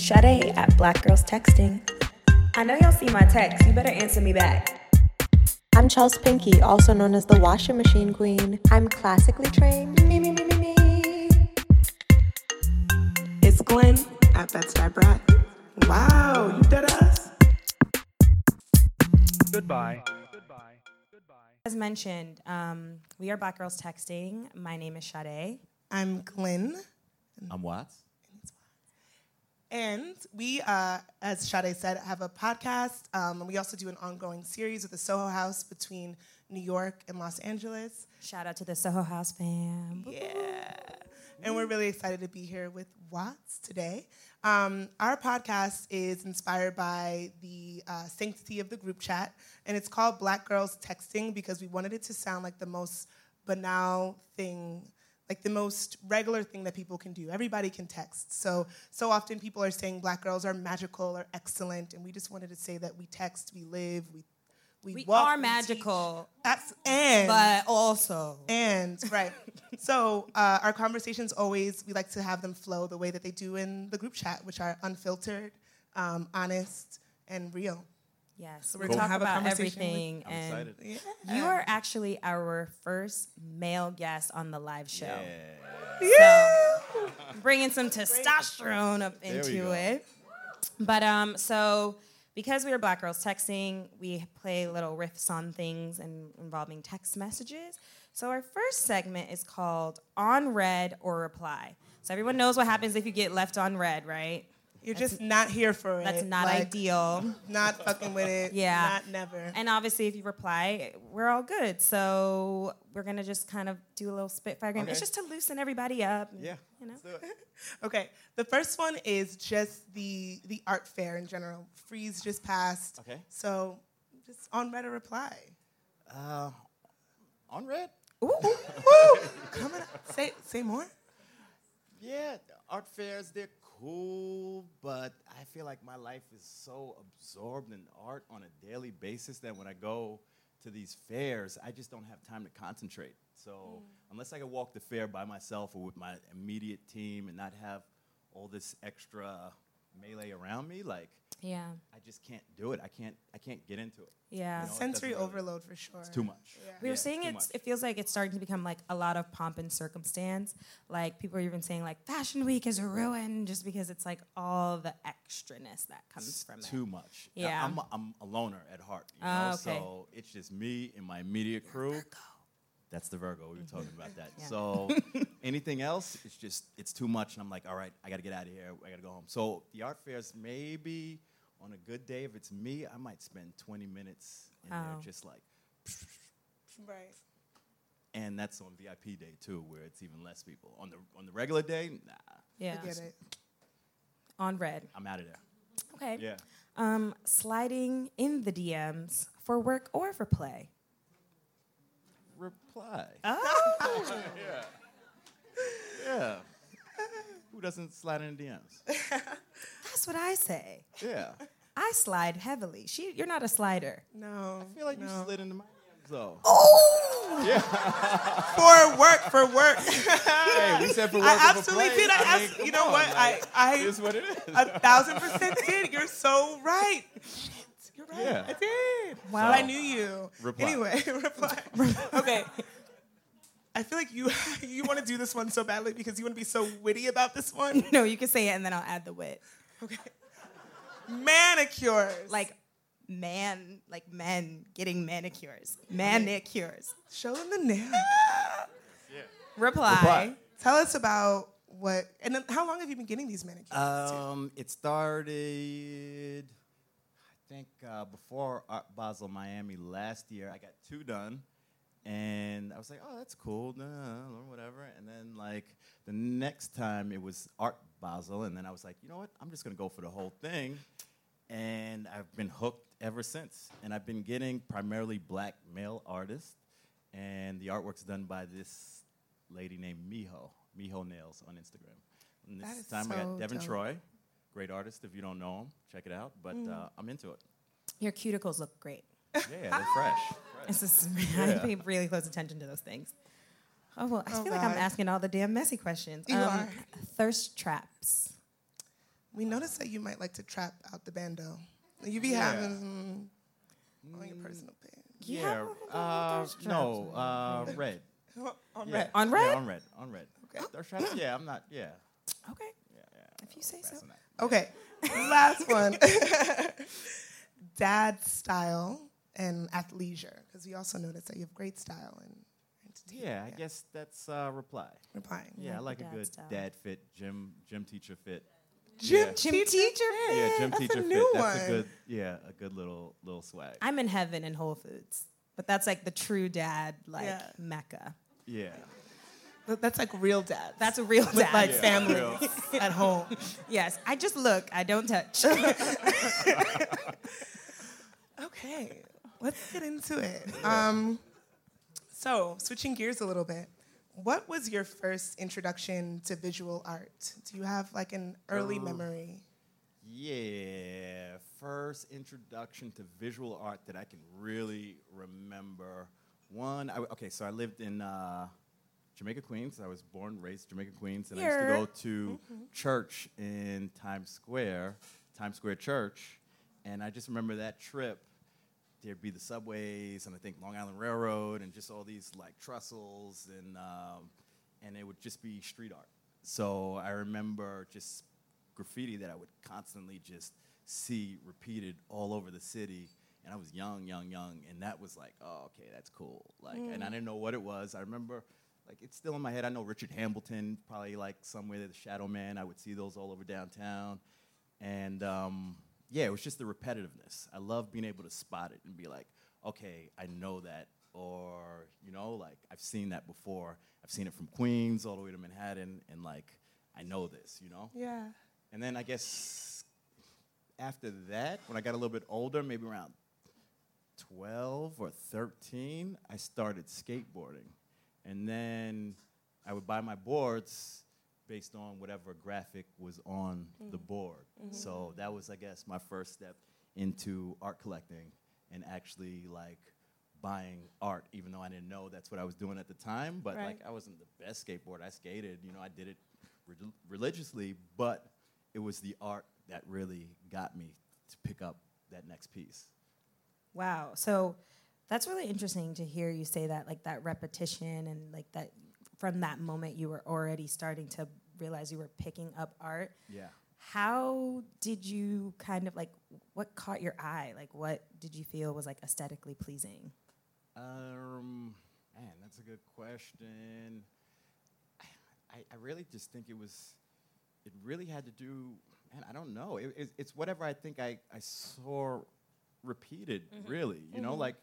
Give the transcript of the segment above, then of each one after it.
Sade at Black Girls Texting. I know y'all see my text. You better answer me back. I'm Chels Pinky, also known as the washing machine queen. I'm classically trained. Me, me, me, me, me. It's Gwen at Bed-Stuy Brat. Wow, you dead us. Goodbye. Goodbye. Goodbye. As mentioned, um, we are Black Girls Texting. My name is Sade. I'm Glenn. I'm Watts. And we, uh, as Sade said, have a podcast. Um, and we also do an ongoing series with the Soho House between New York and Los Angeles. Shout out to the Soho House fam. Yeah. And we're really excited to be here with Watts today. Um, our podcast is inspired by the uh, sanctity of the group chat, and it's called Black Girls Texting because we wanted it to sound like the most banal thing like the most regular thing that people can do. Everybody can text. So so often people are saying black girls are magical or excellent, and we just wanted to say that we text, we live, we we, We walk, are we magical, teach. And but also and right. so uh, our conversations always we like to have them flow the way that they do in the group chat, which are unfiltered, um, honest, and real. Yes, we're we gonna talk have a about everything. I'm and excited. you are actually our first male guest on the live show. Yeah. So bringing some testosterone up into it. But um, so because we are black girls texting, we play little riffs on things and involving text messages. So our first segment is called on read or reply. So everyone knows what happens if you get left on read, right? You're just not here for it. That's not like, ideal. Not fucking with it. Yeah. Not never. And obviously, if you reply, we're all good. So we're gonna just kind of do a little spitfire game. It's just to loosen everybody up. Yeah. You know. Let's do it. Okay, the first one is just the the art fair in general. Frieze just passed. Okay. So just on read or reply. Uh, on read? Ooh, ooh, ooh. Come on, say say more. Yeah, art fairs, they're cool, but I feel like my life is so absorbed in art on a daily basis that when I go to these fairs, I just don't have time to concentrate. So mm. unless I can walk the fair by myself or with my immediate team and not have all this extra melee around me, like Yeah. I just can't do it. I can't I can't get into it. Yeah. You know, Sensory doesn't really- overload for sure. It's too much. We were Yeah, saying too it's, it feels like it's starting to become like a lot of pomp and circumstance. Like people are even saying like Fashion Week is a ruin just because it's like all the extraness that comes from too it. Too much. Yeah. I'm a, I'm a loner at heart. You know? Oh, okay. So it's just me and my immediate crew. That's the Virgo. We were mm-hmm. talking about that. Yeah. So anything else, it's just it's too much. And I'm like, all right, I got to get out of here. I got to go home. So the art fairs, maybe on a good day, if it's me, I might spend 20 minutes in Oh. there, just like. Right. And that's on VIP day too, where it's even less people. On the on the regular day, nah, Yeah. I get it. On read. I'm out of there. Okay. Yeah. Um, sliding in the DMs for work or for play. Reply. Oh. yeah. Yeah. Who doesn't slide in DMs? That's what I say. Yeah. I slide heavily. She, you're not a slider. No. I feel like you slid into my DMs though. Oh! Yeah. For work, for work. Hey, we said for work I absolutely play. did. I, I mean, abs- you know on, what? like, I It is I what it is. a thousand percent did. You're so right. You're right. Yeah. I did. Wow. But I knew you. Reply. Anyway, reply. okay. I feel like you you want to do this one so badly because you want to be so witty about this one. No, you can say it and then I'll add the wit. Okay. Manicures. Like man, like men getting manicures. Manicures. show them the nail. Reply. Reply. Tell us about what and then how long have you been getting these manicures? too? Um, it started, I think, uh, before Art Basel Miami last year. I got two done, and I was like, "Oh, that's cool," nah, or whatever. And then, like the next time, it was Art Basel, and then I was like, "You know what? I'm just gonna go for the whole thing." And I've been hooked ever since. And I've been getting primarily black male artists, and the artwork's done by this lady named Miho, Miho Nails on Instagram. And this is time I got Devin dope. Troy, great artist. If you don't know him, check it out. But Mm. uh, I'm into it. Your cuticles look great. Yeah, they're fresh. This is, I Yeah. pay really close attention to those things. Oh well, I Oh, feel like I'm asking all the damn messy questions. Um, are. Thirst traps. We noticed that you might like to trap out the bando. You be Yeah. having some on your personal page. Yeah. what Uh, no. Uh, read. on Yeah. read. On Yeah, read? on read. On read. Okay. Those traps? Yeah, I'm not. Yeah. Okay. Yeah. yeah If you say so. Okay, last one. Dad style and athleisure, because we also noticed that you have great style and. and Yeah, I guess that's uh, reply. replying. Yeah, I like like a good style. dad fit, gym gym teacher fit. Gym Yeah. Gym teacher? Fit. Yeah, gym that's a teacher new fit. That's one. a good. Yeah, a good little little swag. I'm in heaven in Whole Foods, but that's like the true dad, like Yeah. mecca. yeah. That's like real dad. That's a real dad. with dad. like Yeah, family real. at home. yes, I just look, I don't touch. Okay, let's get into it. Um, so, switching gears a little bit, what was your first introduction to visual art? Do you have like an early Uh, memory? Yeah, first introduction to visual art that I can really remember. One, I, okay, so I lived in uh, Jamaica, Queens. I was born, and raised Jamaica, Queens, and I used to go to church in Times Square, Times Square Church, and I just remember that trip. There'd be the subways, and I think Long Island Railroad, and just all these like trestles, and um, and it would just be street art. So I remember just graffiti that I would constantly just see repeated all over the city. And I was young, young, young, and that was like, oh, okay, that's cool. Like, and I didn't know what it was. I remember, like, it's still in my head. I know Richard Hambleton, probably like somewhere the Shadow Man. I would see those all over downtown, and um, yeah, it was just the repetitiveness. I love being able to spot it and be like, okay, I know that, or you know, like I've seen that before. I've seen it from Queens all the way to Manhattan, and like I know this, you know. Yeah. And then I guess after that, when I got a little bit older, maybe around 12 or 13, I started skateboarding. And then I would buy my boards based on whatever graphic was on the mm-hmm. board. Mm-hmm. So that was, I guess, my first step into art collecting and actually like buying art, even though I didn't know that's what I was doing at the time. But like I wasn't the best skateboarder. I skated, you know, I did it rel- religiously, but it was the art that really got me to pick up that next piece. Wow. So that's really interesting to hear you say that, like that repetition and like that from that moment you were already starting to realize you were picking up art. Yeah. How did you kind of like what caught your eye? Like what did you feel was like aesthetically pleasing? Um, man, that's a good question. I, I really just think it was, it really had to do, man, I don't know. It, it, it's whatever I think I, I saw repeated, mm-hmm. really. You know, mm-hmm. like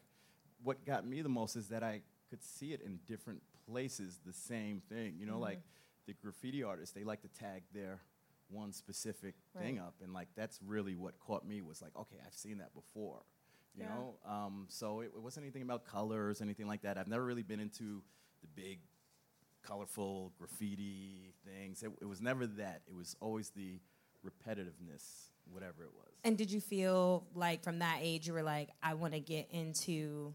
what got me the most is that I could see it in different places, the same thing. You know, mm-hmm. like the graffiti artists, they like to tag their one specific thing up. And like that's really what caught me was like, okay, I've seen that before. You Yeah. know, um, so it, it wasn't anything about colors, anything like that. I've never really been into the big, colorful graffiti things. It, it was never that. It was always the repetitiveness, whatever it was. And did you feel like from that age you were like, I want to get into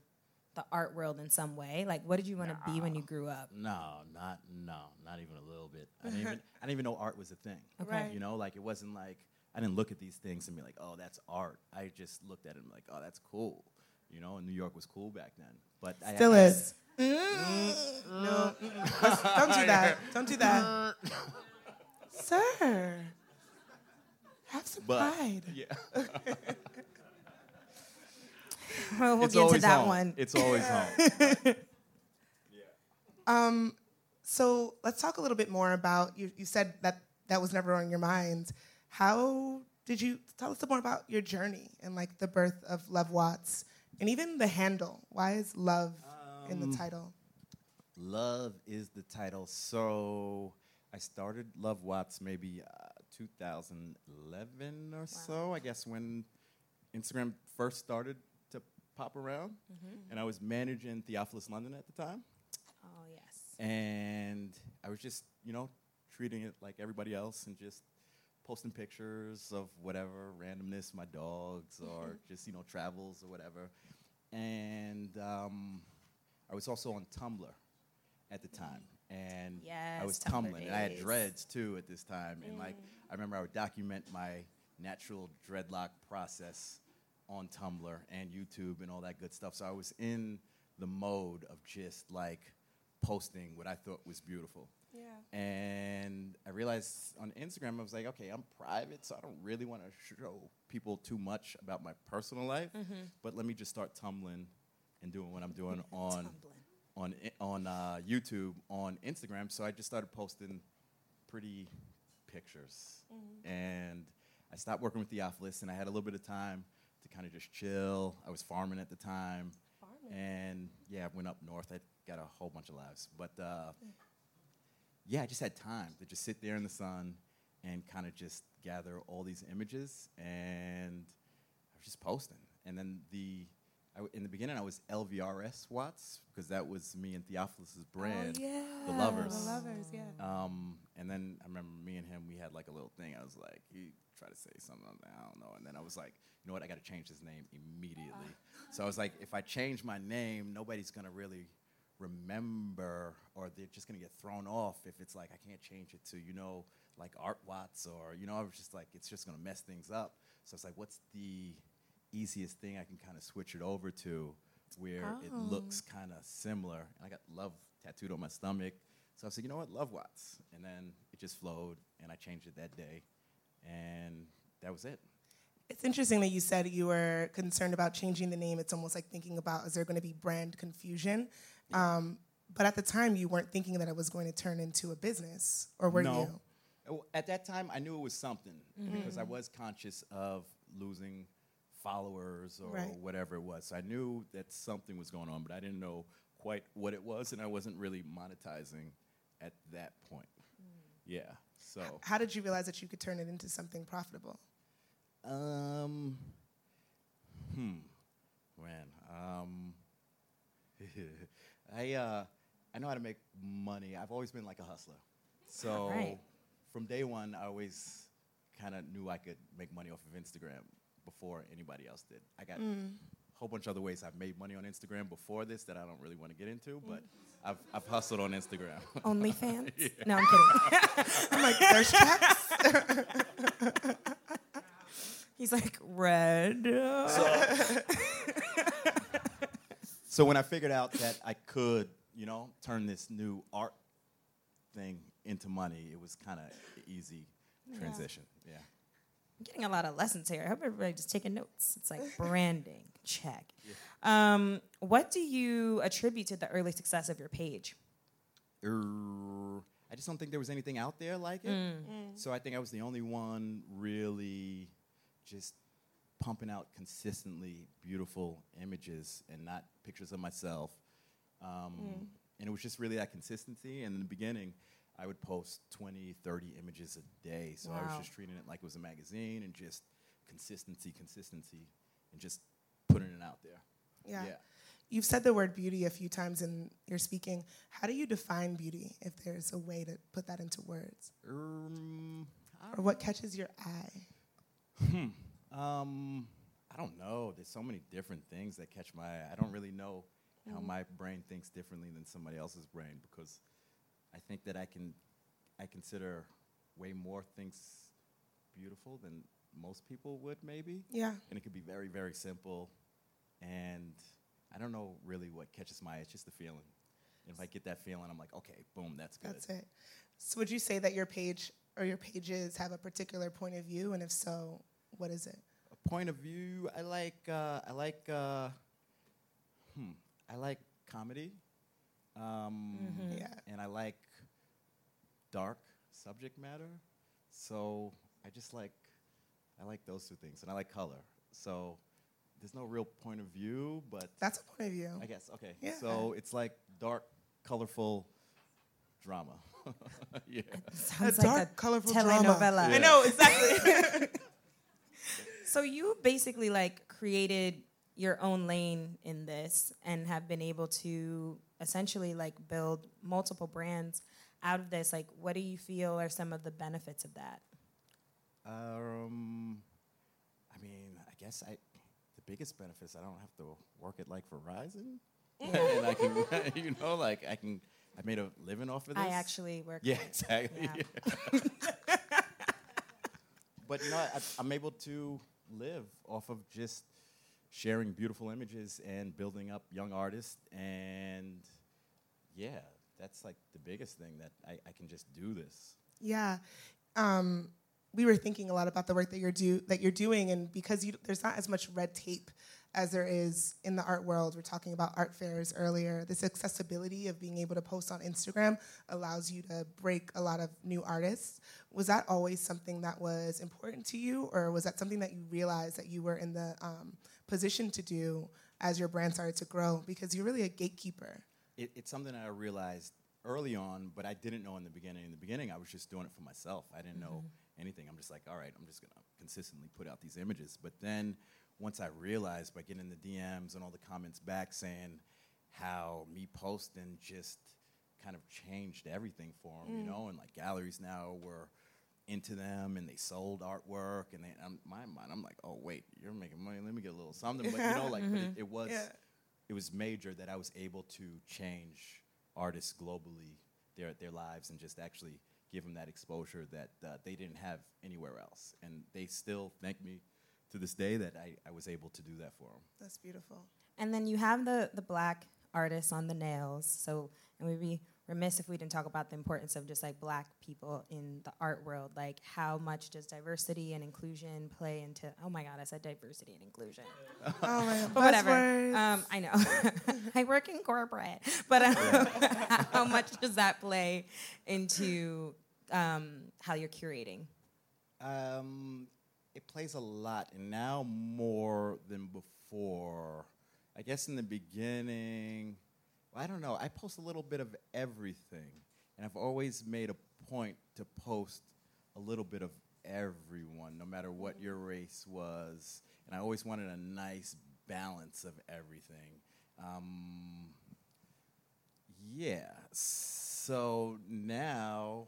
the art world in some way? Like, what did you want to be when you grew up? No, not no, not even a little bit. I didn't even I didn't even know art was a thing. Okay. Right. You know, like it wasn't like I didn't look at these things and be like, oh, that's art. I just looked at it and like, oh, that's cool. You know, and New York was cool back then. But I- Still I, is. No, mm-mm. Let's- don't do that. Don't do that. Sir, have some But pride. yeah, Well, we'll it's get to that home. one. It's always home. Um, so let's talk a little bit more about you. You said that that was never on your mind. How did you tell us more about your journey and like the birth of Love Watts and even the handle? Why is love in the Um, title? Love is the title. So I started Love Watts maybe uh, 2011 or so, I guess, when Instagram first started to pop around. And I was managing Theophilus London at the time. Oh, yes. And I was just, you know, treating it like everybody else and just posting pictures of whatever randomness, my dogs, or just, you know, travels or whatever. And um, I was also on Tumblr at the time. and I was Tumblr tumbling, and I had dreads too at this time. And like, Mm. I remember I would document my natural dreadlock process on Tumblr and YouTube and all that good stuff. So I was in the mode of just like posting what I thought was beautiful. Yeah. And I realized on Instagram, I was like, okay, I'm private, so I don't really want to show people too much about my personal life. Mm-hmm. But let me just start tumbling and doing what I'm doing on on eh, on uh, YouTube, on Instagram. So I just started posting pretty pictures, mm-hmm. and I stopped working with Theophilus, and I had a little bit of time kind of just chill. I was farming at the time, and yeah, I went up north. I got a whole bunch of lives, but uh, yeah, I just had time to just sit there in the sun and kind of just gather all these images, and I was just posting. And then the I w in the beginning, I was LVRS Watts because that was me and Theophilus's brand, the Lovers. The lovers, yeah. Um, and then I remember me and him, we had like a little thing. I was like, he tried to say something, I like, I don't know. And then I was like, you know what, I got to change his name immediately. so I was like, if I change my name, nobody's to really remember or they're just to get thrown off if it's like, I can't change it to, you know, like Art Watts or, you know, I was just like, it's just to mess things up. So it's like, what's the easiest thing I can kind of switch it over to where it oh. looks kind of similar? And I got love tattooed on my stomach. So I said, you know what, Love Watts. And then it just flowed, and I changed it that day. And that was it. It's interesting that you said you were concerned about changing the name. It's almost like thinking about is there going to be brand confusion? Um, but at the time, you weren't thinking that it was going to turn into a business, or were no. you? Oh, At that time, I knew it was something because I was conscious of losing followers or Right. whatever it was. So I knew that something was going on, but I didn't know quite what it was, and I wasn't really monetizing at that point. Yeah. So. How did you realize that you could turn it into something profitable? Um. Hmm. Man. Um. I uh, I know how to make money. I've always been like a hustler. So Right. from day one, I always kind of knew I could make money off of Instagram before anybody else did. I got a whole bunch of other ways I've made money on Instagram before this that I don't really want to get into, mm. but I've I've hustled on Instagram. OnlyFans? No, I'm kidding. I'm like, there's traps. He's like, read. So when I figured out that I could, you know, turn this new art thing into money, it was kind of easy transition. Yeah. I'm getting a lot of lessons here. I hope everybody's just taking notes. It's like branding, check. Um, what do you attribute to the early success of your page? Er, I just don't think there was anything out there like it. So I think I was the only one really just pumping out consistently beautiful images and not pictures of myself. Um, And it was just really that consistency. And in the beginning, I would post 20, 30 images a day. So I was just treating it like it was a magazine and just consistency, consistency, and just putting it out there. Yeah. Yeah. You've said the word beauty a few times in your speaking. How do you define beauty, if there's a way to put that into words? Um, Or what catches your eye? Hmm. Um, I don't know. There's so many different things that catch my eye. I don't really know how my brain thinks differently than somebody else's brain because I think that I can I consider way more things beautiful than most people would maybe. Yeah. And it could be very, very simple. And I don't know really what catches my eye. It's just the feeling. And if I get that feeling, I'm like, okay, boom, that's good. That's it. So would you say that your page or your pages have a particular point of view? And if so, what is it? a point of view. I like uh, I like uh, hmm, I like comedy, um, Yeah. and I like dark subject matter. So I just like I like those two things, and I like color. So there's no real point of view, but That's a point of view. I guess okay. Yeah. So it's like dark, colorful drama. yeah. Sounds dark, like a colorful drama. telenovela. I know, exactly. So you basically like created your own lane in this and have been able to essentially like build multiple brands out of this. Like, what do you feel are some of the benefits of that? Um, I mean, I guess I the biggest benefit is I don't have to work at like Verizon, and I can, you know, like I can I made a living off of this. I actually work. Yeah, exactly. Yeah. but you know, I, I'm able to live off of just sharing beautiful images and building up young artists. And yeah, that's like the biggest thing that I, I can just do this. Yeah. Um, we were thinking a lot about the work that you're do that you're doing, and because you, there's not as much red tape as there is in the art world. We're talking about art fairs earlier. This accessibility of being able to post on Instagram allows you to break a lot of new artists. Was that always something that was important to you, or was that something that you realized that you were in the um, position to do as your brand started to grow? Because you're really a gatekeeper. It, it's something I realized early on, but I didn't know in the beginning. In the beginning, I was just doing it for myself. I didn't know mm-hmm. anything. I'm just like, all right, I'm just gonna consistently put out these images. But then once I realized by getting the DMs and all the comments back saying how me posting just kind of changed everything for them, you mm. know, and like galleries now were into them and they sold artwork and they, um, my mind, I'm like, oh wait, you're making money. Let me get a little something. But you know, like, but it, it was, Yeah. it was major that I was able to change artists globally, their their lives, and just actually give them that exposure that uh, they didn't have anywhere else. And they still thank me to this day that I, I was able to do that for them. That's beautiful. And then you have the the black artists on the nails. So, and we'd be remiss if we didn't talk about the importance of just like black people in the art world. Like, how much does diversity and inclusion play into? Oh my God, I said diversity and inclusion. Oh my God. But whatever. Um, I know. I work in corporate, but um, how much does that play into um, how you're curating? Um, it plays a lot, and now more than before. I guess in the beginning, I don't know. I post a little bit of everything, and I've always made a point to post a little bit of everyone, no matter what your race was. And I always wanted a nice balance of everything. Um, yeah. So now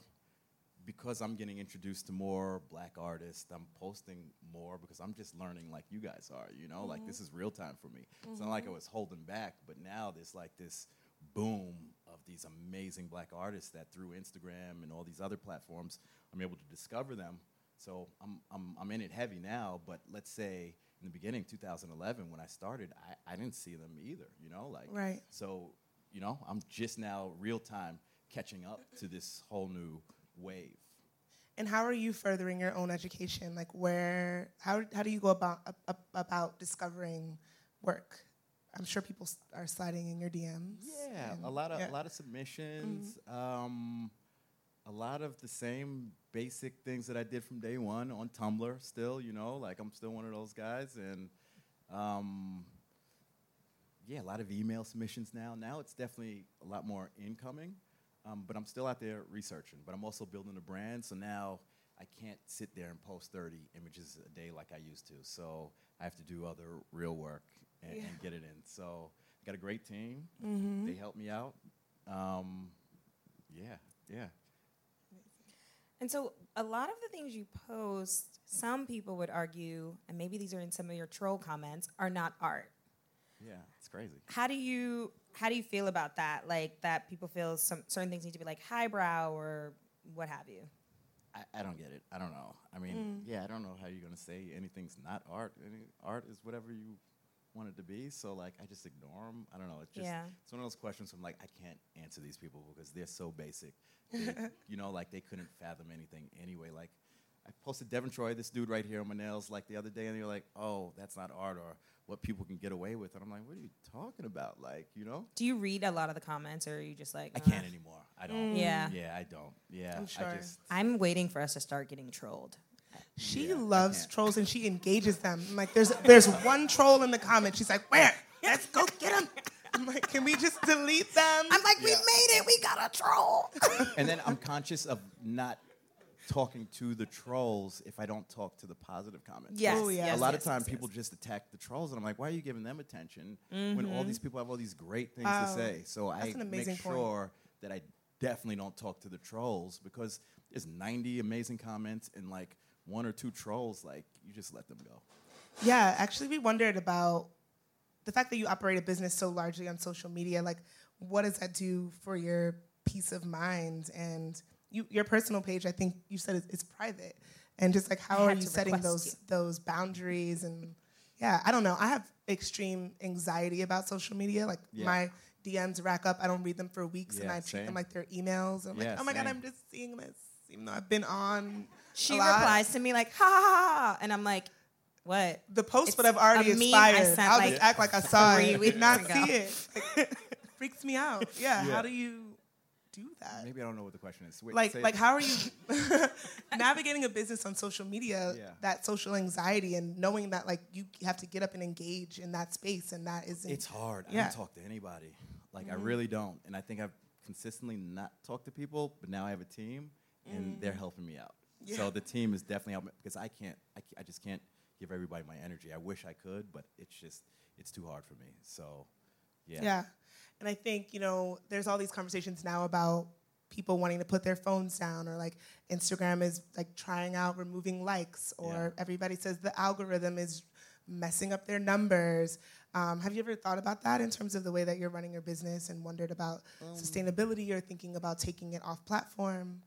because I'm getting introduced to more black artists, I'm posting more because I'm just learning like you guys are, you know? Like this is real time for me. It's not like I was holding back, but now there's like this boom of these amazing black artists that through Instagram and all these other platforms, I'm able to discover them. So I'm, I'm, I'm in it heavy now, but let's say in the beginning, 2011, when I started, I, I didn't see them either, you know? Like, Right. so, you know, I'm just now real time catching up to this whole new wave. And how are you furthering your own education? Like, where, how, how do you go about ab- ab- about discovering work? I'm sure people are sliding in your DMs. Yeah, a lot of yeah. a lot of submissions. Um, a lot of the same basic things that I did from day one on Tumblr. Still, you know, like I'm still one of those guys, and um, yeah, a lot of email submissions now. Now it's definitely a lot more incoming, um, but I'm still out there researching. But I'm also building a brand, so now I can't sit there and post 30 images a day like I used to. So I have to do other real work and, Yeah. and get it in. So I got a great team. Mm-hmm. They help me out. Um, yeah, yeah. And so, a lot of the things you post, some people would argue, and maybe these are in some of your troll comments, are not art. Yeah, it's crazy. How do you how do you feel about that? Like that people feel some certain things need to be like highbrow or what have you? I, I don't get it. I don't know. I mean, yeah, I don't know how you're gonna say anything's not art. Any, art is whatever you want it to be. So like, I just ignore them. I don't know. It's just Yeah. it's one of those questions. I'm like, I can't answer these people because they're so basic. They, you know, like they couldn't fathom anything anyway. Like, I posted Devin Troy, this dude right here on my nails, like the other day, and they're like, "Oh, that's not art," or "What people can get away with," and I'm like, "What are you talking about?" Like, you know. Do you read a lot of the comments or are you just like I "Uh." can't anymore. I don't. Yeah. Yeah, I don't. Yeah. I'm sure. I just. I'm waiting for us to start getting trolled. She Yeah, loves can't. trolls and she engages them. I'm like, there's there's one troll in the comments. She's like, where? Let's go get him. I'm like, can we just delete them? I'm like, we Yeah. made it. We got a troll. and then I'm conscious of not talking to the trolls if I don't talk to the positive comments. yes, Oh, yes, a lot yes, of times yes, people yes. just attack the trolls, and I'm like, why are you giving them attention when all mm-hmm. these people have all these great things Wow. to oh, say? So I That's make point. sure that I definitely don't talk to the trolls because there's 90 amazing comments and like one or two trolls, like you just let them go. Yeah, actually, we wondered about the fact that you operate a business so largely on social media. Like, what does that do for your peace of mind and you, your personal page. I think you said it's, it's private, and just like how I are you setting those you. those boundaries and yeah, I don't know. I have extreme anxiety about social media. Like Yeah. my DMs rack up. I don't read them for weeks, and Yeah, I treat them like they're emails. And I'm Yeah, like, oh my god. I'm just seeing this, even though I've been on. She a lot. replies to me like, ha ha ha, ha," and I'm like, what? The post It's would have already a meme I expired. sent, I'll like, just act like I saw three it, weeks not ago. see it. Like, freaks me out. Yeah, Yeah. How do you do that? Maybe I don't know what the question is. Wait, like, say it- like how are you navigating a business on social media? Yeah. That social anxiety and knowing that like you have to get up and engage in that space, and that isn't. It's hard. I Yeah. don't talk to anybody. Like I mm-hmm. really don't. And I think I've consistently not talked to people, but now I have a team and they're helping me out. Yeah. So the team is definitely helping because I can't I, I just can't give everybody my energy. I wish I could, but it's just it's too hard for me. So yeah. Yeah. And I think, you know, there's all these conversations now about people wanting to put their phones down or like Instagram is like trying out removing likes or Yeah. everybody says the algorithm is messing up their numbers. Um, have you ever thought about that in terms of the way that you're running your business and wondered about Um, sustainability or thinking about taking it off platform?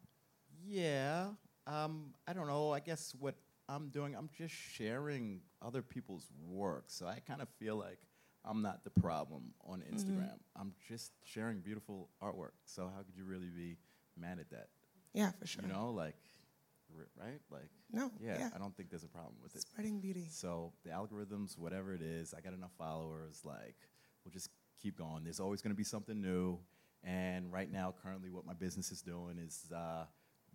Yeah. Um, I don't know. I guess what I'm doing, I'm just sharing other people's work. So I kind of feel like I'm not the problem on Instagram. I'm just sharing beautiful artwork. So how could you really be mad at that? Yeah, for sure. You know, like, right? Like, No, yeah, yeah. I don't think there's a problem with it. Spreading beauty. So the algorithms, whatever it is, I got enough followers. Like, we'll just keep going. There's always going to be something new. And right now, currently, what my business is doing is uh,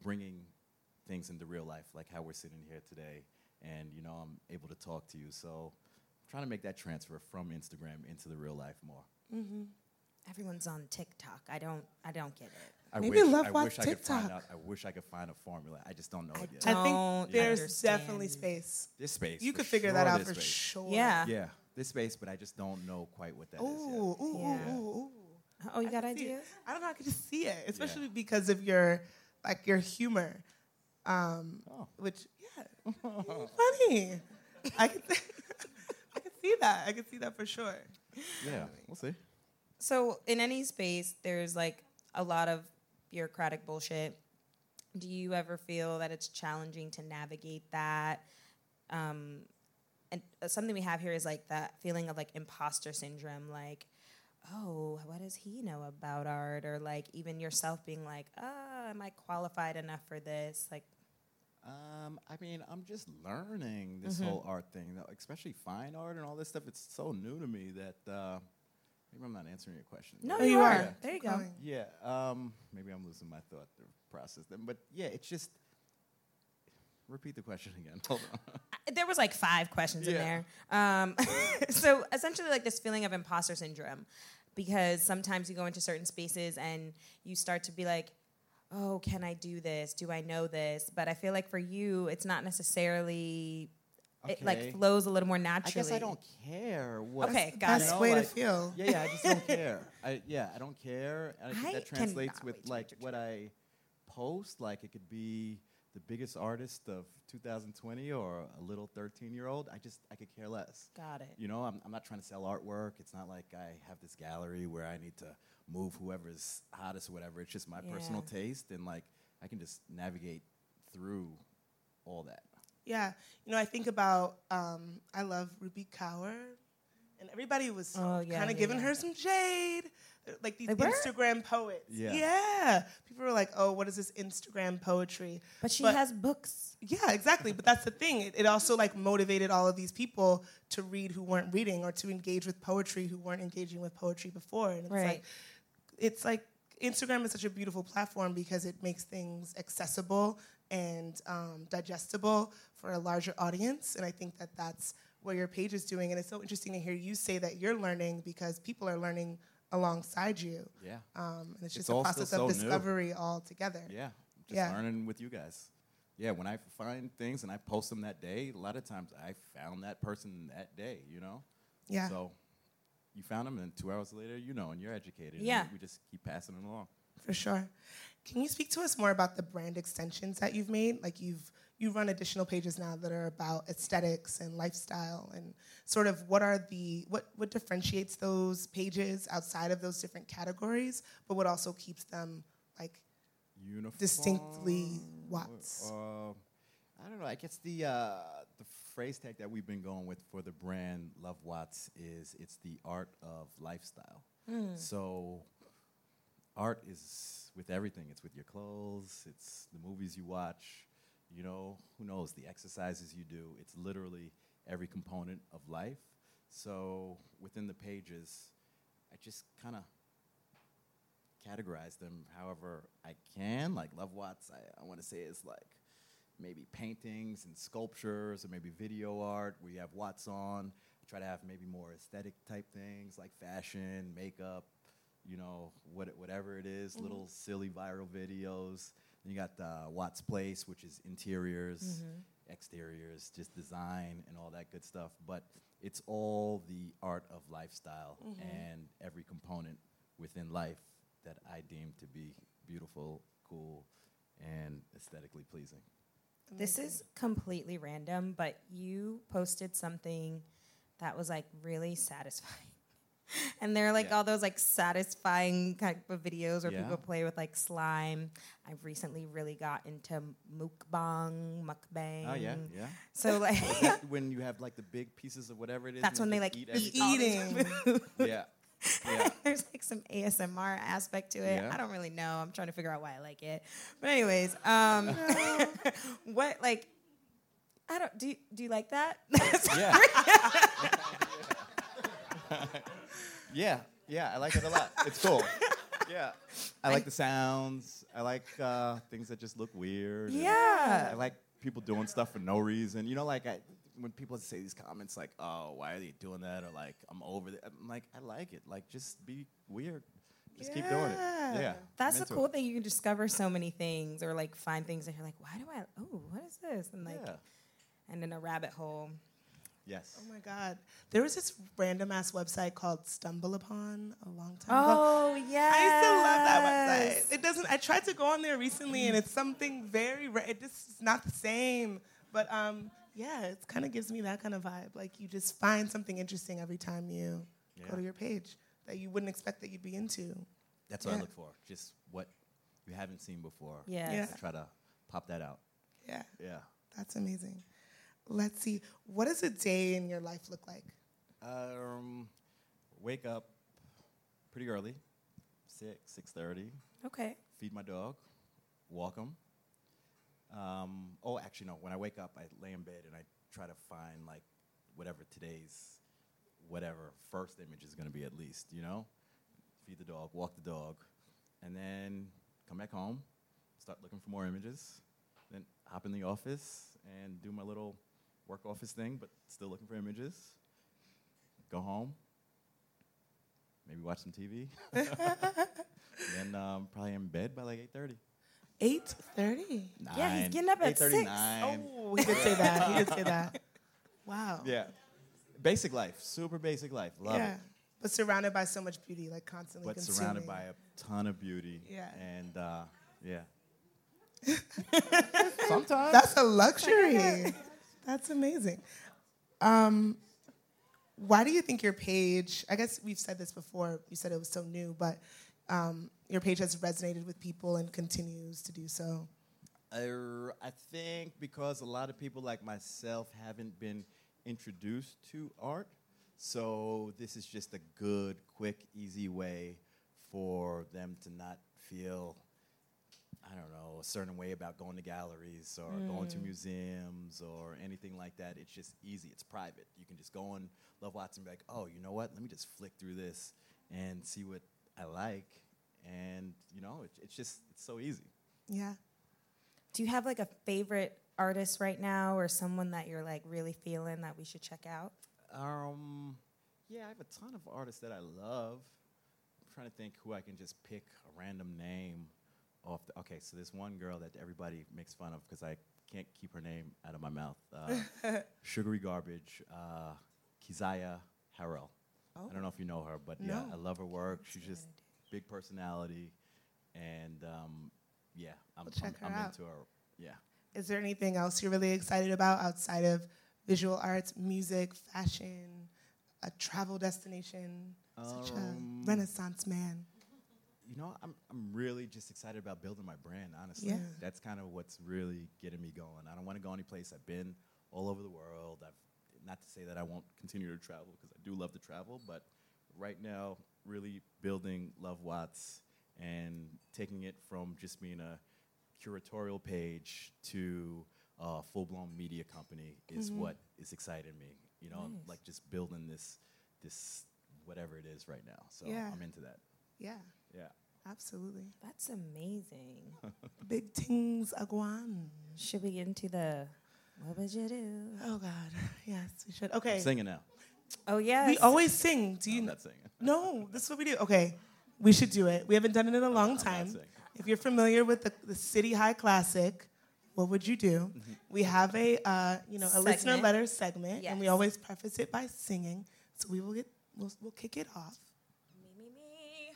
bringing things into real life, like how we're sitting here today. And you know, I'm able to talk to you. So I'm trying to make that transfer from Instagram into the real life more. Mm-hmm. Everyone's on TikTok. I don't. I don't get it. I Maybe wish, love I watch wish I could find out. I wish I could find a formula. I just don't know I it yet. don't- I think there's understand. definitely space. There's space. You could figure sure that out there's for space. sure. Yeah. Yeah, there's space, but I just don't know quite what that is. yet. Ooh, ooh, Yeah. ooh, ooh, ooh. Oh, you I got can see it. ideas? I don't know. I can just see it, especially because of your like your humor, um, Oh. which yeah, funny. I can I can see that. I can see that for sure. Yeah, we'll see. So in any space, there's like a lot of bureaucratic bullshit. Do you ever feel that it's challenging to navigate that? Um, and uh, something we have here is like that feeling of like imposter syndrome, like, oh, what does he know about art? Or like even yourself being like, ah, am I qualified enough for this? Like, Um, I mean, I'm just learning this Mm-hmm. whole art thing, especially fine art and all this stuff. It's so new to me that uh, maybe I'm not answering your question. no, you, you are. are. There you Keep go. Yeah, um, maybe I'm losing my thought process then. But yeah, it's just. Repeat the question again. Hold on. there was like five questions in there. Um, so essentially, like this feeling of imposter syndrome, because sometimes you go into certain spaces and you start to be like, "Oh, can I do this? Do I know this?" But I feel like for you, it's not necessarily. Okay. It like flows a little more naturally. I guess I don't care what. Okay, got Best it. way to feel. Yeah, yeah, I just don't care. I yeah, I don't care. I think I that translates with like what I post. Like it could be the biggest artist of 2020 or a little 13 year old. I just I could care less. Got it. You know, I'm, I'm not trying to sell artwork. It's not like I have this gallery where I need to move whoever's hottest or whatever. It's just my personal taste, and like I can just navigate through all that. Yeah, you know, I think about um, I love Rupi Kaur, and everybody was Oh, yeah, kind of yeah, giving yeah. her some shade, like these They were? Instagram poets. Yeah. yeah. People were like, "Oh, what is this Instagram poetry?" But she But- has books. Yeah, exactly. But that's the thing. It, it also like motivated all of these people to read who weren't reading or to engage with poetry who weren't engaging with poetry before. And it's Right. like it's like Instagram is such a beautiful platform because it makes things accessible and um, digestible for a larger audience. And I think that that's what your page is doing. And it's so interesting to hear you say that you're learning because people are learning alongside you. Yeah. Um, and it's It's just a process still of so new. discovery all together. Yeah, just Yeah. learning with you guys. Yeah, when I find things and I post them that day, a lot of times I found that person that day, you know? Yeah. So you found them, and two hours later, you know, and you're educated. and Yeah. we just keep passing them along. For sure. Can you speak to us more about the brand extensions that you've made? Like you've you run additional pages now that are about aesthetics and lifestyle and sort of what are the what what differentiates those pages outside of those different categories, but what also keeps them like Uniform, Distinctly Watts. Uh, I don't know. I guess the uh, the phrase tag that we've been going with for the brand Love Watts is it's the art of lifestyle. Hmm. So art is with everything. It's with your clothes. It's the movies you watch. You know, who knows the exercises you do. It's literally every component of life. So within the pages, I just kind of categorize them however I can. Like Love Watts, I, I want to say is like maybe paintings and sculptures or maybe video art where you have Watts on. I try to have maybe more aesthetic type things like fashion, makeup, you know, what, whatever it is, mm-hmm. little silly viral videos. Then you got the Watts Place, which is interiors, mm-hmm. exteriors, just design and all that good stuff. But it's all the art of lifestyle mm-hmm. and every component within life that I deem to be beautiful, cool, and aesthetically pleasing. This is completely random, but you posted something that was like really satisfying. And there are like Yeah. all those like satisfying type of videos where Yeah. people play with like slime. I've recently really got into mukbang, mukbang. Oh yeah, yeah. So like when you have like the big pieces of whatever it is. that's when they like eat, everything? all this Eating. Yeah, yeah. There's like some ASMR aspect to it. Yeah. I don't really know. I'm trying to figure out why I like it. But anyways, um, what like I don't do. You, do you like that? Yeah. yeah, yeah, I like it a lot. It's cool. Yeah. I like the sounds. I like uh, things that just look weird. yeah. I like people doing stuff for no reason. You know, like I, when people say these comments like, "Oh, why are they doing that?" or like, "I'm over it." I'm like, I like it. Like, just be weird. Just keep doing it. Yeah. Yeah. That's the cool it. thing. You can discover so many things, or like find things that you're like, why do I? Oh, what is this? And like, Yeah. and in a rabbit hole. Yes. Oh my God. There was this random ass website called Stumble Upon a long time ago. Oh yeah. I used to love that website. It doesn't. I tried to go on there recently, and it's something very. Ra- it just is not the same. But um, yeah, it kind of gives me that kind of vibe. Like you just find something interesting every time you Yeah. go to your page that you wouldn't expect that you'd be into. That's what I look for. Just what you haven't seen before. Yes. Yeah. Just try to pop that out. Yeah, Yeah. that's amazing. Let's see. What does a day in your life look like? Um, wake up pretty early, six six thirty. Okay. Feed my dog, walk him. Um, oh, actually no. When I wake up, I lay in bed and I try to find like whatever today's whatever first image is going to be at least. You know, feed the dog, walk the dog, and then come back home, start looking for more images, then hop in the office and do my little work office thing, but still looking for images. Go home, maybe watch some TV, then um, probably in bed by like eight thirty. Eight thirty. Yeah, he's getting up at six. Oh, he did say that. He did say that. Wow. Yeah, basic life, super basic life. Love yeah. it. But surrounded by so much beauty, like constantly But consuming. surrounded by a ton of beauty. Yeah. And uh, yeah. Sometimes. That's a luxury. That's amazing. Um, why do you think your page? I guess we've said this before. You said it was so new, but um, your page has resonated with people and continues to do so. Er, I think because a lot of people like myself haven't been introduced to art, so this is just a good, quick, easy way for them to not feel, I don't know, a certain way about going to galleries or going to museums or anything like that. It's just easy. It's private. You can just go on Love Watson and be like, oh, you know what? Let me just flick through this and see what I like. And, you know, it, it's just, it's so easy. Yeah. Do you have like a favorite artist right now, or someone that you're like really feeling that we should check out? Um, yeah, I have a ton of artists that I love. I'm trying to think who I can just pick a random name off. The, okay, so there's one girl that everybody makes fun of because I can't keep her name out of my mouth. Uh, Sugary Garbage, uh, Keziah Harrell. I don't know if you know her, but yeah, I love her work. She's just big personality, and um, yeah, I'm, We'll I'm, her I'm into her. Yeah. Is there anything else you're really excited about outside of visual arts, music, fashion, a travel destination, such Um, a renaissance man? you know, I'm I'm really just excited about building my brand. Honestly, Yeah. that's kind of what's really getting me going. I don't want to go any place. I've been all over the world. I've not to say that I won't continue to travel because I do love to travel, but right now, really building Love Watts and taking it from just being a curatorial page to a full-blown media company is mm-hmm. what is exciting me. You know, Nice. like just building this this whatever it is right now. So Yeah. I'm into that. Yeah, Yeah. absolutely. That's amazing. Big things aguan. Should we get into the what would you do? Oh God, yes, we should. Okay, I'm singing now. Oh yes. we always sing. Do you? I'm not singing. No, this is what we do. Okay, we should do it. We haven't done it in a long I'm time. singing. If you're familiar with the, the City High Classic, what would you do? Mm-hmm. We have a uh, you know a listener letter segment, and we always preface it by singing. So we will get we'll, we'll kick it off. Me, me, me.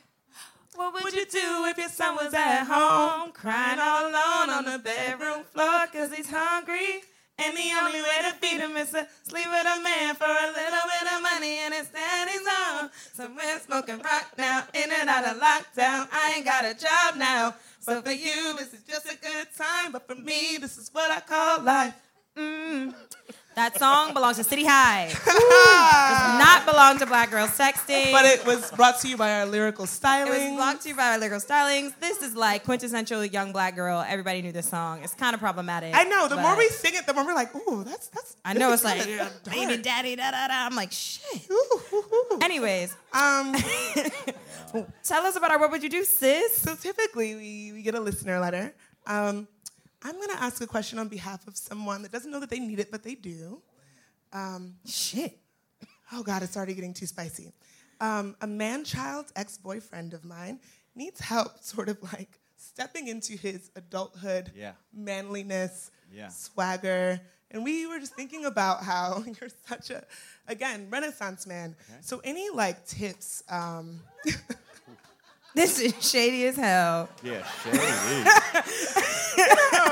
What would, Would you you do if your son was at home, crying all alone on the bedroom floor because he's hungry? And the only way to feed him is to sleep with a man for a little bit of money and his daddy's home. Somewhere smoking rock now, in and out of lockdown. I ain't got a job now. So for you, this is just a good time. But for me, this is what I call life. Mm. That song belongs to City High. Does not belong to Black Girls Texting. But it was brought to you by our lyrical styling. It was brought to you by our Lyrical Stylings. This is like quintessential young black girl. Everybody knew this song. It's kind of problematic. I know. The more we sing it, the more we're like, ooh, that's that's. I know it's like baby daddy da da da. I'm like shit. Ooh, ooh, ooh. Anyways, Um, tell us about our what would you do, sis? so typically we, we get a listener letter. Um, I'm going to ask a question on behalf of someone that doesn't know that they need it, but they do. Um, Shit. oh God, it's already getting too spicy. Um, a man-child ex-boyfriend of mine needs help, sort of like stepping into his adulthood, Yeah. manliness, Yeah. swagger. And we were just thinking about how you're such a, again, Renaissance man. So any like tips? Um, This is shady as hell. Yeah, shady.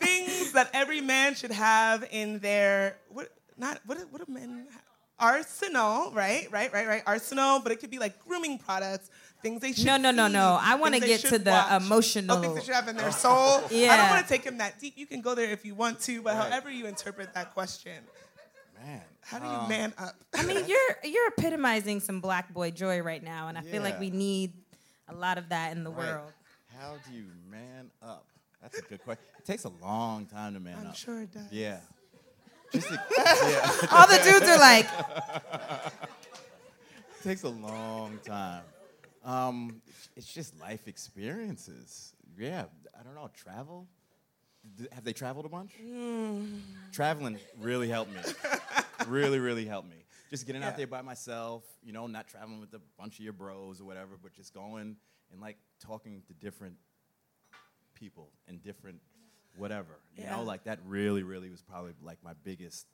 things that every man should have in their what not what do- what do men ha- arsenal right right right right arsenal but it could be like grooming products things they should No, no, no, see, no. I wanna get to the watch. emotional- oh, things they should have in their soul yeah. I don't want to take him that deep you can go there if you want to but Right. however you interpret that question Man. how do you um, man up I mean, you're you're epitomizing some black boy joy right now, and I feel like we need a lot of that in the right. world. How do you man up? That's a good question. It takes a long time to man up. I'm sure it does Yeah. Just to, yeah. All the dudes are like, It takes a long time. Um, it's just life experiences. Yeah, I don't know. Travel. Have they traveled a bunch? Traveling really helped me. really, really helped me. Just getting Yeah. out there by myself. You know, not traveling with a bunch of your bros or whatever, but just going and like talking to different people and different whatever. You Yeah. know, like that really, really was probably like my biggest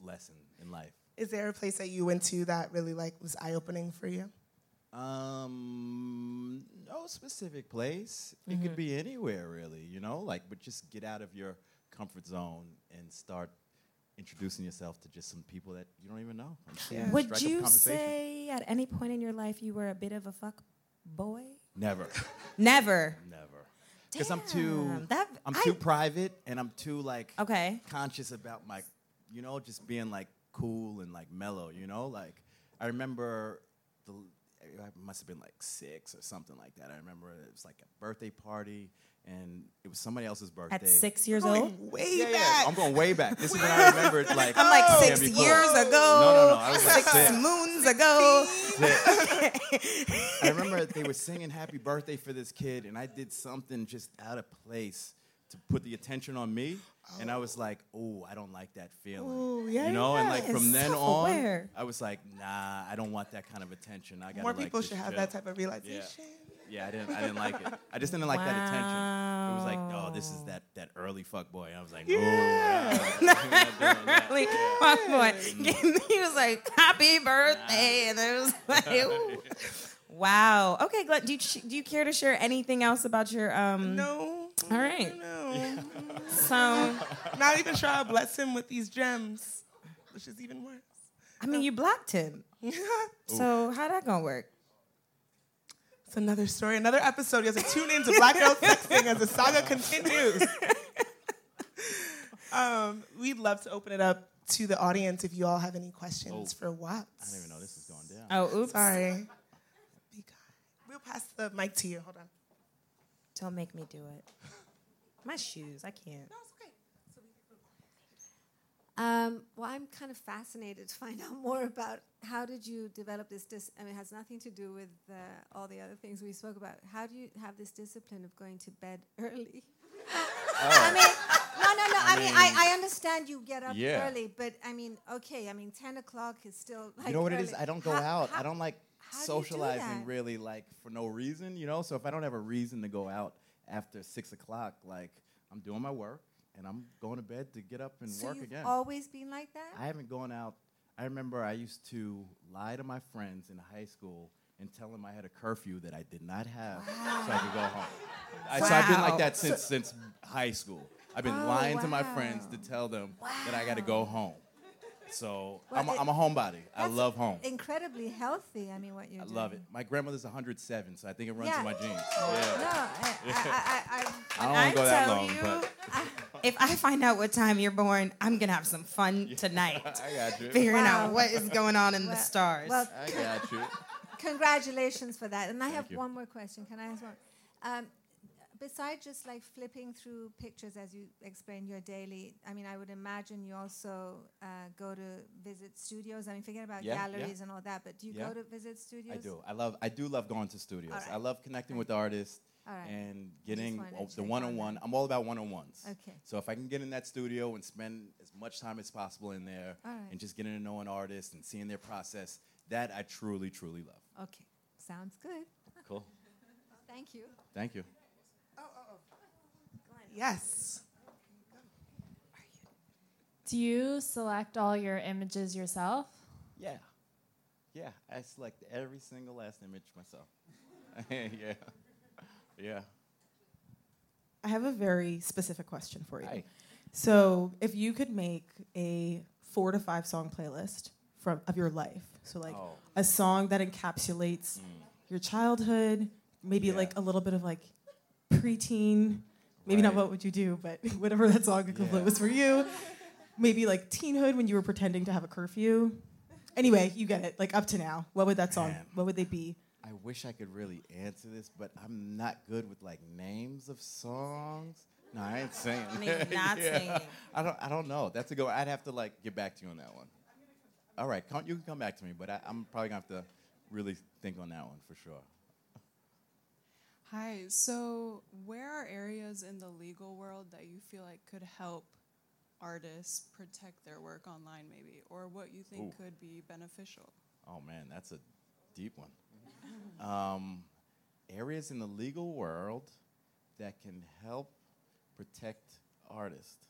lesson in life. is there a place that you went to that really like was eye-opening for you Um, no specific place. It Mm-hmm. could be anywhere, really. You know, like, but just get out of your comfort zone and start introducing yourself to just some people that you don't even know. and see- Yeah. would you say at any point in your life you were a bit of a fuck boy? Never, Never. never. Because I'm too, that- I'm I- too private, and I'm too like Okay. conscious about my, you know, just being like cool and like mellow. You know, like I remember the, I must have been like six or something like that. I remember it was like a birthday party, and it was somebody else's birthday. At six years old? way Yeah, yeah. back I'm going way back. This is when I remembered like. I'm like yeah, six be years ago. No, no, no. I was like six six. moons ago. I remember they were singing "Happy Birthday" for this kid, and I did something just out of place to put the attention on me, and I was oh. like, "Oh, I don't like that feeling." Ooh, yeah, you know, and like yeah, from then self-aware. on, I was like, "Nah, I don't want that kind of attention. I got more people should have that type of realization Yeah, I didn't. I didn't like it. I just didn't like that attention. It was like, oh, this is that that early fuck boy. I was like, no, I'm not doing that. Like, fuck boy. he was like, "Happy birthday," and it was like, ooh. "Wow." Okay, Glenn, do you do you care to share anything else about your um? no All right. no So, not even sure I bless him with these gems which is even worse I mean, you blocked him. So how that gonna work? It's another story, another episode. You have to tune in to Black Girls Sexting as the saga continues. um, we'd love to open it up to the audience if you all have any questions Oh. for Watts. I didn't even know this was going down. Oh, oops. Sorry. Be kind. We'll pass the mic to you. Hold on. Don't make me do it. My shoes, I can't. No, it's okay. Um, well, I'm kind of fascinated to find out more about how did you develop this. Dis- I mean, it has nothing to do with uh, all the other things we spoke about. How do you have this discipline of going to bed early? I mean, no, no, no. I, mean, I, I understand you get up Yeah. early, but I mean, okay. I mean, ten o'clock is still like you know what it is? I don't go How- out. how- I don't like how do do socializing really like for no reason, you know? So if I don't have a reason to go out after six o'clock, like I'm doing my work and I'm going to bed to get up and So work you've again. always been like that. I haven't gone out. I remember I used to lie to my friends in high school and tell them I had a curfew that I did not have, so I could go home. I, so I've been like that since since high school. I've been Oh, lying to my friends to tell them that I got to go home. So Well, I'm, a, I'm a homebody. I love home. Incredibly healthy. I mean, what you're I doing. love it. My grandmother's 107, so I think it runs Yeah. in my genes. No, Yeah. I, I, I, I, I don't want to go that long, you, but if I find out what time you're born, I'm gonna have some fun tonight, I got you. figuring out what is going on in the stars. well, I got you. Congratulations for that. And I have you. one more question. Can I ask one? Um, besides just like flipping through pictures as you explain your daily, I mean, I would imagine you also uh, go to visit studios. I mean, forget about Yeah, yeah. galleries and all that, but do you Yeah. go to visit studios? I do. I love. I do love going to studios. All right. I love connecting with artists All right. and getting wanted the one-on-one. I'm all about one-on-ones. Okay. So if I can get in that studio and spend as much time as possible in there All right. and just getting to know an artist and seeing their process, that I truly, truly love. Okay. Sounds good. Cool. Thank you. Thank you. Oh, oh, oh. Yes. Do you select all your images yourself? Yeah. Yeah. I select every single last image myself. yeah. Yeah. I have a very specific question for you. Hi. So, if you could make a four to five song playlist from of your life, so like Oh. a song that encapsulates mm. your childhood, maybe Yeah. like a little bit of like preteen, maybe not what would you do, but whatever that song equivalent Yeah. was for you. Maybe like teenhood when you were pretending to have a curfew. Anyway, you get it. Like up to now, what would that song? What would they be? I wish I could really answer this, but I'm not good with like names of songs. No, I ain't saying. I mean, not singing. I don't. I don't know. That's a go. I'd have to like get back to you on that one. All right, come, you can come back to me, but I, I'm probably gonna have to really think on that one for sure. Hi. So, where are areas in the legal world that you feel like could help artists protect their work online, maybe, or what you think Ooh. could be beneficial? Oh man, that's a deep one. Um, areas in the legal world that can help protect artists.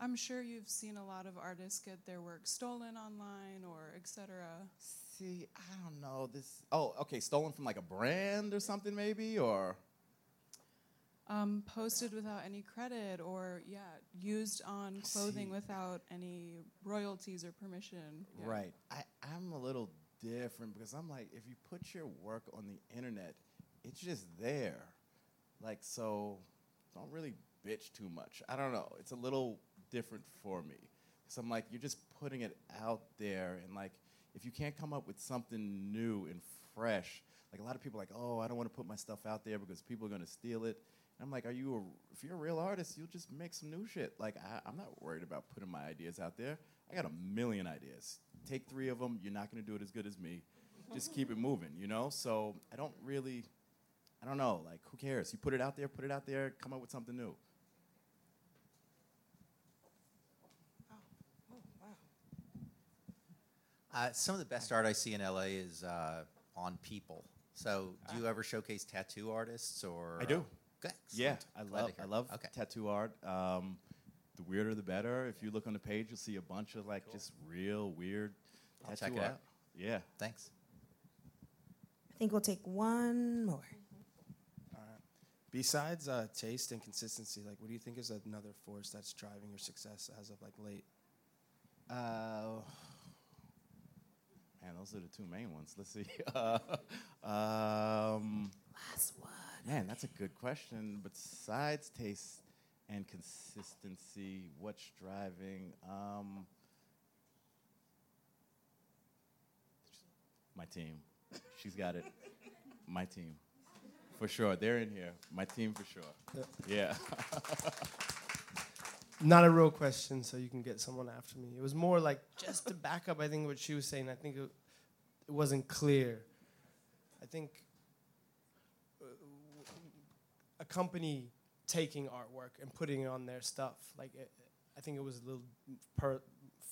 I'm sure you've seen a lot of artists get their work stolen online or etc. See, I don't know this. Oh, okay, stolen from like a brand or something, maybe, or Um, posted without any credit, or yeah, used on clothing See. without any royalties or permission. Yeah. right. I, I'm a little different because I'm like, if you put your work on the internet, it's just there. Like, so don't really bitch too much. I don't know. It's a little different for me. So I'm like, you're just putting it out there, and like, if you can't come up with something new and fresh, like a lot of people like, oh, I don't want to put my stuff out there because people are gonna steal it. And I'm like, are you? A, if you're a real artist, you'll just make some new shit. Like, I, I'm not worried about putting my ideas out there. I got a million ideas. Take three of them. You're not gonna do it as good as me. Just keep it moving, you know. So I don't really, I don't know. Like, who cares? You put it out there. Put it out there. Come up with something new. Uh, some of the best art I see in LA is uh, on people. So, do you ever showcase tattoo artists or? Ah. I do. Good. Yeah, I Glad love I love Okay. tattoo art. Um, the weirder the better. If you look on the page, you'll see a bunch of like just real weird I'll tattoo check it art. out. Yeah. Thanks. I think we'll take one more. All right. Besides uh, taste and consistency, like, what do you think is another force that's driving your success as of like late? Uh, Man, those are the two main ones. Let's see. Uh, um, Last one. man, that's a good question. Besides taste and consistency, what's driving? Um, my team. She's got it. My team. For sure. They're in here. My team for sure. Yeah. Not a real question, so you can get someone after me. It was more like just to back up. I think what she was saying. I think it, it wasn't clear. I think uh, a company taking artwork and putting it on their stuff. Like it, I think it was a little per,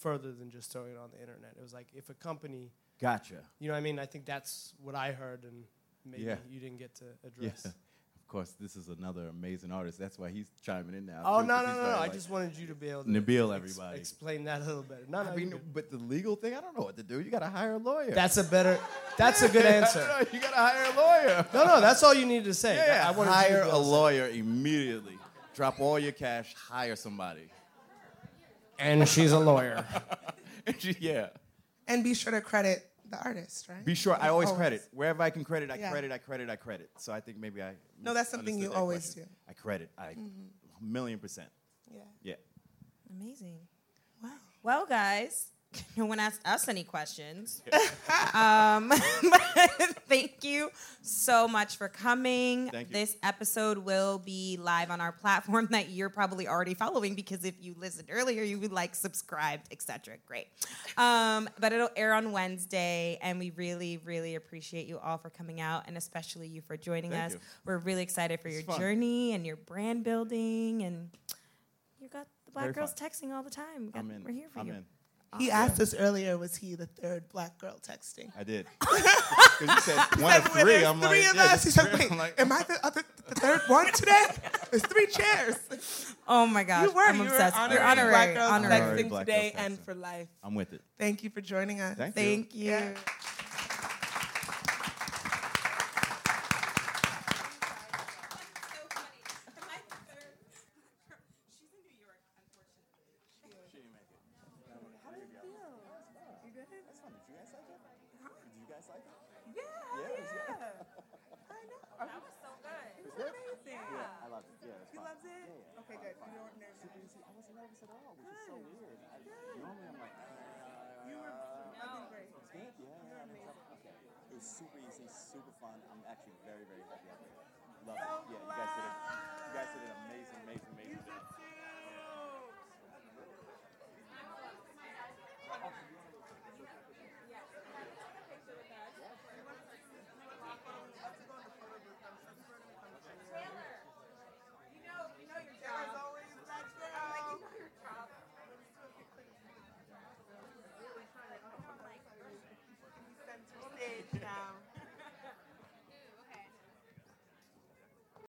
further than just throwing it on the internet. It was like if a company, gotcha. you know, what I mean. I think that's what I heard, and maybe Yeah. you didn't get to address. Of course, this is another amazing artist. That's why he's chiming in now. Oh too, no 'cause no no! no. very, I just wanted you to be able to Nabil, ex- everybody. explain that a little better. No, no, I mean, good. but the legal thing, I don't know what to do. You got to hire a lawyer. that's a better. That's a good answer. No, you got to hire a lawyer. No, no, that's all you need to say. Yeah, I wanted to hire a able to say- lawyer immediately. Drop all your cash. Hire somebody. And she's a lawyer. yeah. And be sure to credit the artist, right? Be sure. I always Always. credit wherever I can credit. I Yeah. credit. I credit. I credit. So I think maybe I. No, that's something you that always question. do. I credit. I Mm-hmm. million percent. Yeah. Yeah. Amazing. Wow. Well, guys, no one asked us any questions. um, thank you so much for coming. This episode will be live on our platform that you're probably already following because if you listened earlier, you would like subscribed, etc. Great. Um, but it'll air on Wednesday, and we really, really appreciate you all for coming out, and especially you for joining Thank us. you. We're really excited for It's your fun. journey and your brand building, and you got the black Very girls fun. texting all the time. We got- I'm in. We're here for I'm you. in. He ah, asked us earlier, was he the third black girl texting? I did. Because you said one of three. I'm three like, of yeah, us. just He said, wait, I'm like, am I the, other, the third one today? There's three chairs. Oh my gosh, You were. I'm you obsessed. were You're honorary, honorary. Black Girls honorary. Honorary Texting Black today Girls and for life. I'm with it. Thank you for joining us. Thank you. Thank you. Yeah.